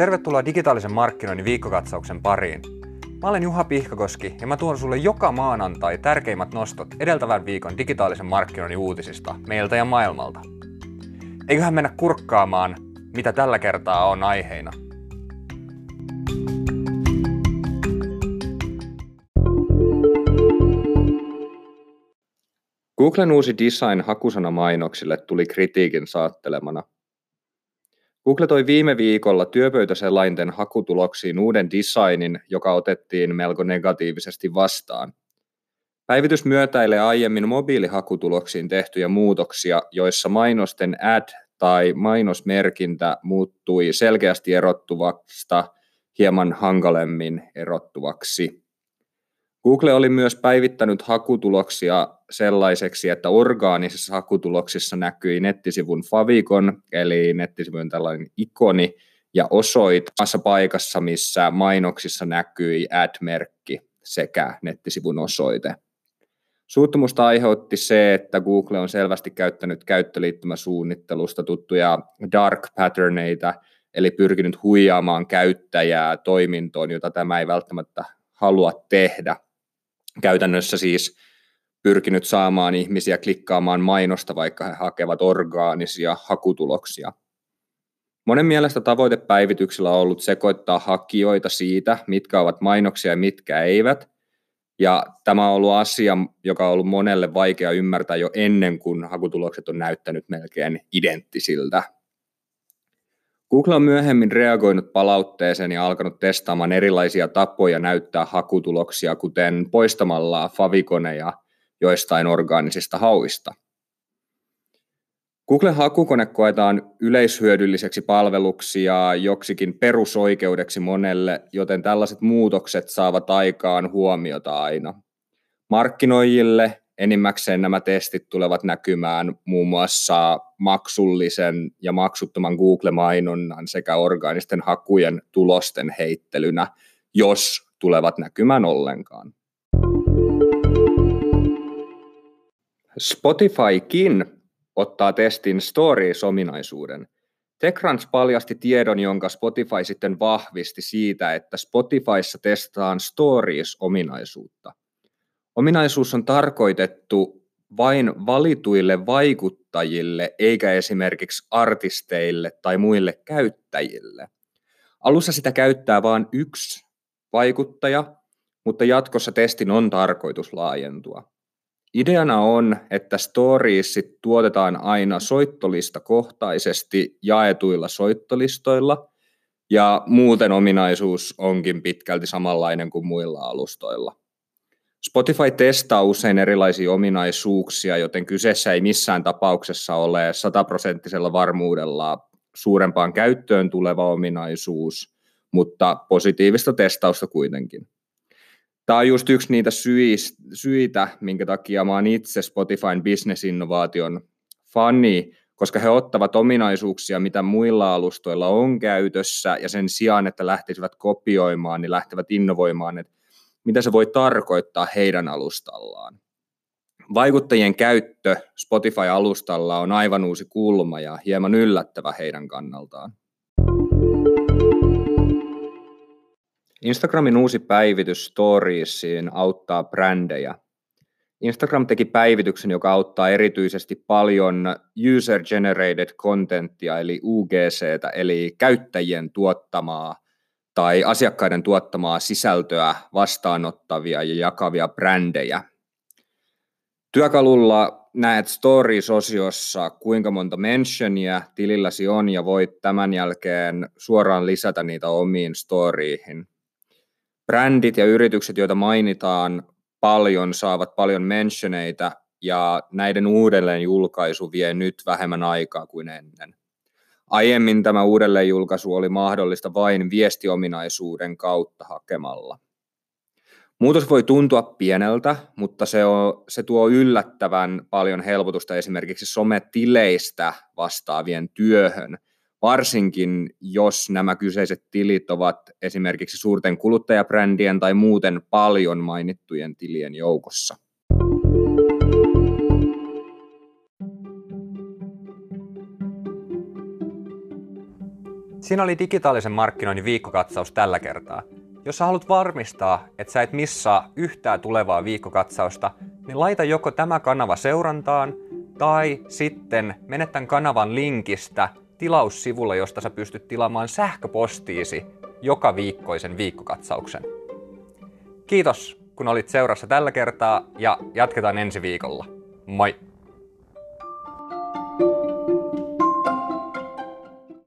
Tervetuloa digitaalisen markkinoinnin viikkokatsauksen pariin. Mä olen Juha Pihkakoski ja mä tuon sulle joka maanantai tärkeimmät nostot edeltävän viikon digitaalisen markkinoinnin uutisista meiltä ja maailmalta. Eiköhän mennä kurkkaamaan, mitä tällä kertaa on aiheina. Googlen uusi design hakusana mainoksille tuli kritiikin saattelemana – Google toi viime viikolla työpöytäselainten hakutuloksiin uuden designin, joka otettiin melko negatiivisesti vastaan. Päivitys myötäilee aiemmin mobiilihakutuloksiin tehtyjä muutoksia, joissa mainosten ad tai mainosmerkintä muuttui selkeästi erottuvasta hieman hankalemmin erottuvaksi. Google oli myös päivittänyt hakutuloksia sellaiseksi, että orgaanisissa hakutuloksissa näkyi nettisivun favikon, eli nettisivun tällainen ikoni, ja osoit samassa paikassa, missä mainoksissa näkyi ad-merkki sekä nettisivun osoite. Suuttumusta aiheutti se, että Google on selvästi käyttänyt käyttöliittymäsuunnittelusta tuttuja dark patterneita, eli pyrkinyt huijaamaan käyttäjää toimintoon, jota tämä ei välttämättä halua tehdä – käytännössä siis pyrkinyt saamaan ihmisiä klikkaamaan mainosta, vaikka he hakevat orgaanisia hakutuloksia. Monen mielestä tavoitepäivityksellä on ollut sekoittaa hakijoita siitä, mitkä ovat mainoksia ja mitkä eivät. Ja tämä on ollut asia, joka on ollut monelle vaikea ymmärtää jo ennen kuin hakutulokset on näyttänyt melkein identtisiltä. Google on myöhemmin reagoinut palautteeseen ja alkanut testaamaan erilaisia tapoja näyttää hakutuloksia, kuten poistamalla favikoneja joistain orgaanisista hauista. Google hakukone koetaan yleishyödylliseksi palveluksi ja joksikin perusoikeudeksi monelle, joten tällaiset muutokset saavat aikaan huomiota aina. Markkinoijille enimmäkseen nämä testit tulevat näkymään muun muassa maksullisen ja maksuttoman Google-mainonnan sekä orgaanisten hakujen tulosten heittelynä, jos tulevat näkymään ollenkaan. Spotifykin ottaa testin Stories-ominaisuuden. TechCrunch paljasti tiedon, jonka Spotify sitten vahvisti siitä, että Spotifyssa testataan Stories-ominaisuutta. Ominaisuus on tarkoitettu vain valituille vaikuttajille, eikä esimerkiksi artisteille tai muille käyttäjille. Alussa sitä käyttää vain yksi vaikuttaja, mutta jatkossa testin on tarkoitus laajentua. Ideana on, että storiesit tuotetaan aina soittolista kohtaisesti jaetuilla soittolistoilla, ja muuten ominaisuus onkin pitkälti samanlainen kuin muilla alustoilla. Spotify testaa usein erilaisia ominaisuuksia, joten kyseessä ei missään tapauksessa ole sataprosenttisella varmuudella suurempaan käyttöön tuleva ominaisuus, mutta positiivista testausta kuitenkin. Tämä on just yksi niitä syitä, minkä takia mä oon itse Spotifyn business-innovaation fani, koska he ottavat ominaisuuksia, mitä muilla alustoilla on käytössä, ja sen sijaan, että lähtisivät kopioimaan, niin lähtevät innovoimaan, että mitä se voi tarkoittaa heidän alustallaan. Vaikuttajien käyttö Spotify-alustalla on aivan uusi kulma ja hieman yllättävä heidän kannaltaan. Instagramin uusi päivitys Storiesiin auttaa brändejä. Instagram teki päivityksen, joka auttaa erityisesti paljon user-generated contenttia, eli UGC, eli käyttäjien tuottamaa tai asiakkaiden tuottamaa sisältöä vastaanottavia ja jakavia brändejä. Työkalulla näet Stories-osiossa, kuinka monta mentionia tililläsi on ja voit tämän jälkeen suoraan lisätä niitä omiin storyihin. Brändit ja yritykset, joita mainitaan paljon, saavat paljon mentioneita ja näiden uudelleen julkaisu vie nyt vähemmän aikaa kuin ennen. Aiemmin tämä uudelleenjulkaisu oli mahdollista vain viestiominaisuuden kautta hakemalla. Muutos voi tuntua pieneltä, mutta se, on, se tuo yllättävän paljon helpotusta esimerkiksi sometileistä vastaavien työhön, varsinkin jos nämä kyseiset tilit ovat esimerkiksi suurten kuluttajabrändien tai muuten paljon mainittujen tilien joukossa. Siinä oli digitaalisen markkinoinnin viikkokatsaus tällä kertaa. Jos sä haluat varmistaa, että sä et missaa yhtään tulevaa viikkokatsausta, niin laita joko tämä kanava seurantaan tai sitten mene tämän kanavan linkistä tilaussivulle, josta sä pystyt tilaamaan sähköpostiisi joka viikkoisen viikkokatsauksen. Kiitos, kun olit seurassa tällä kertaa ja jatketaan ensi viikolla. Moi!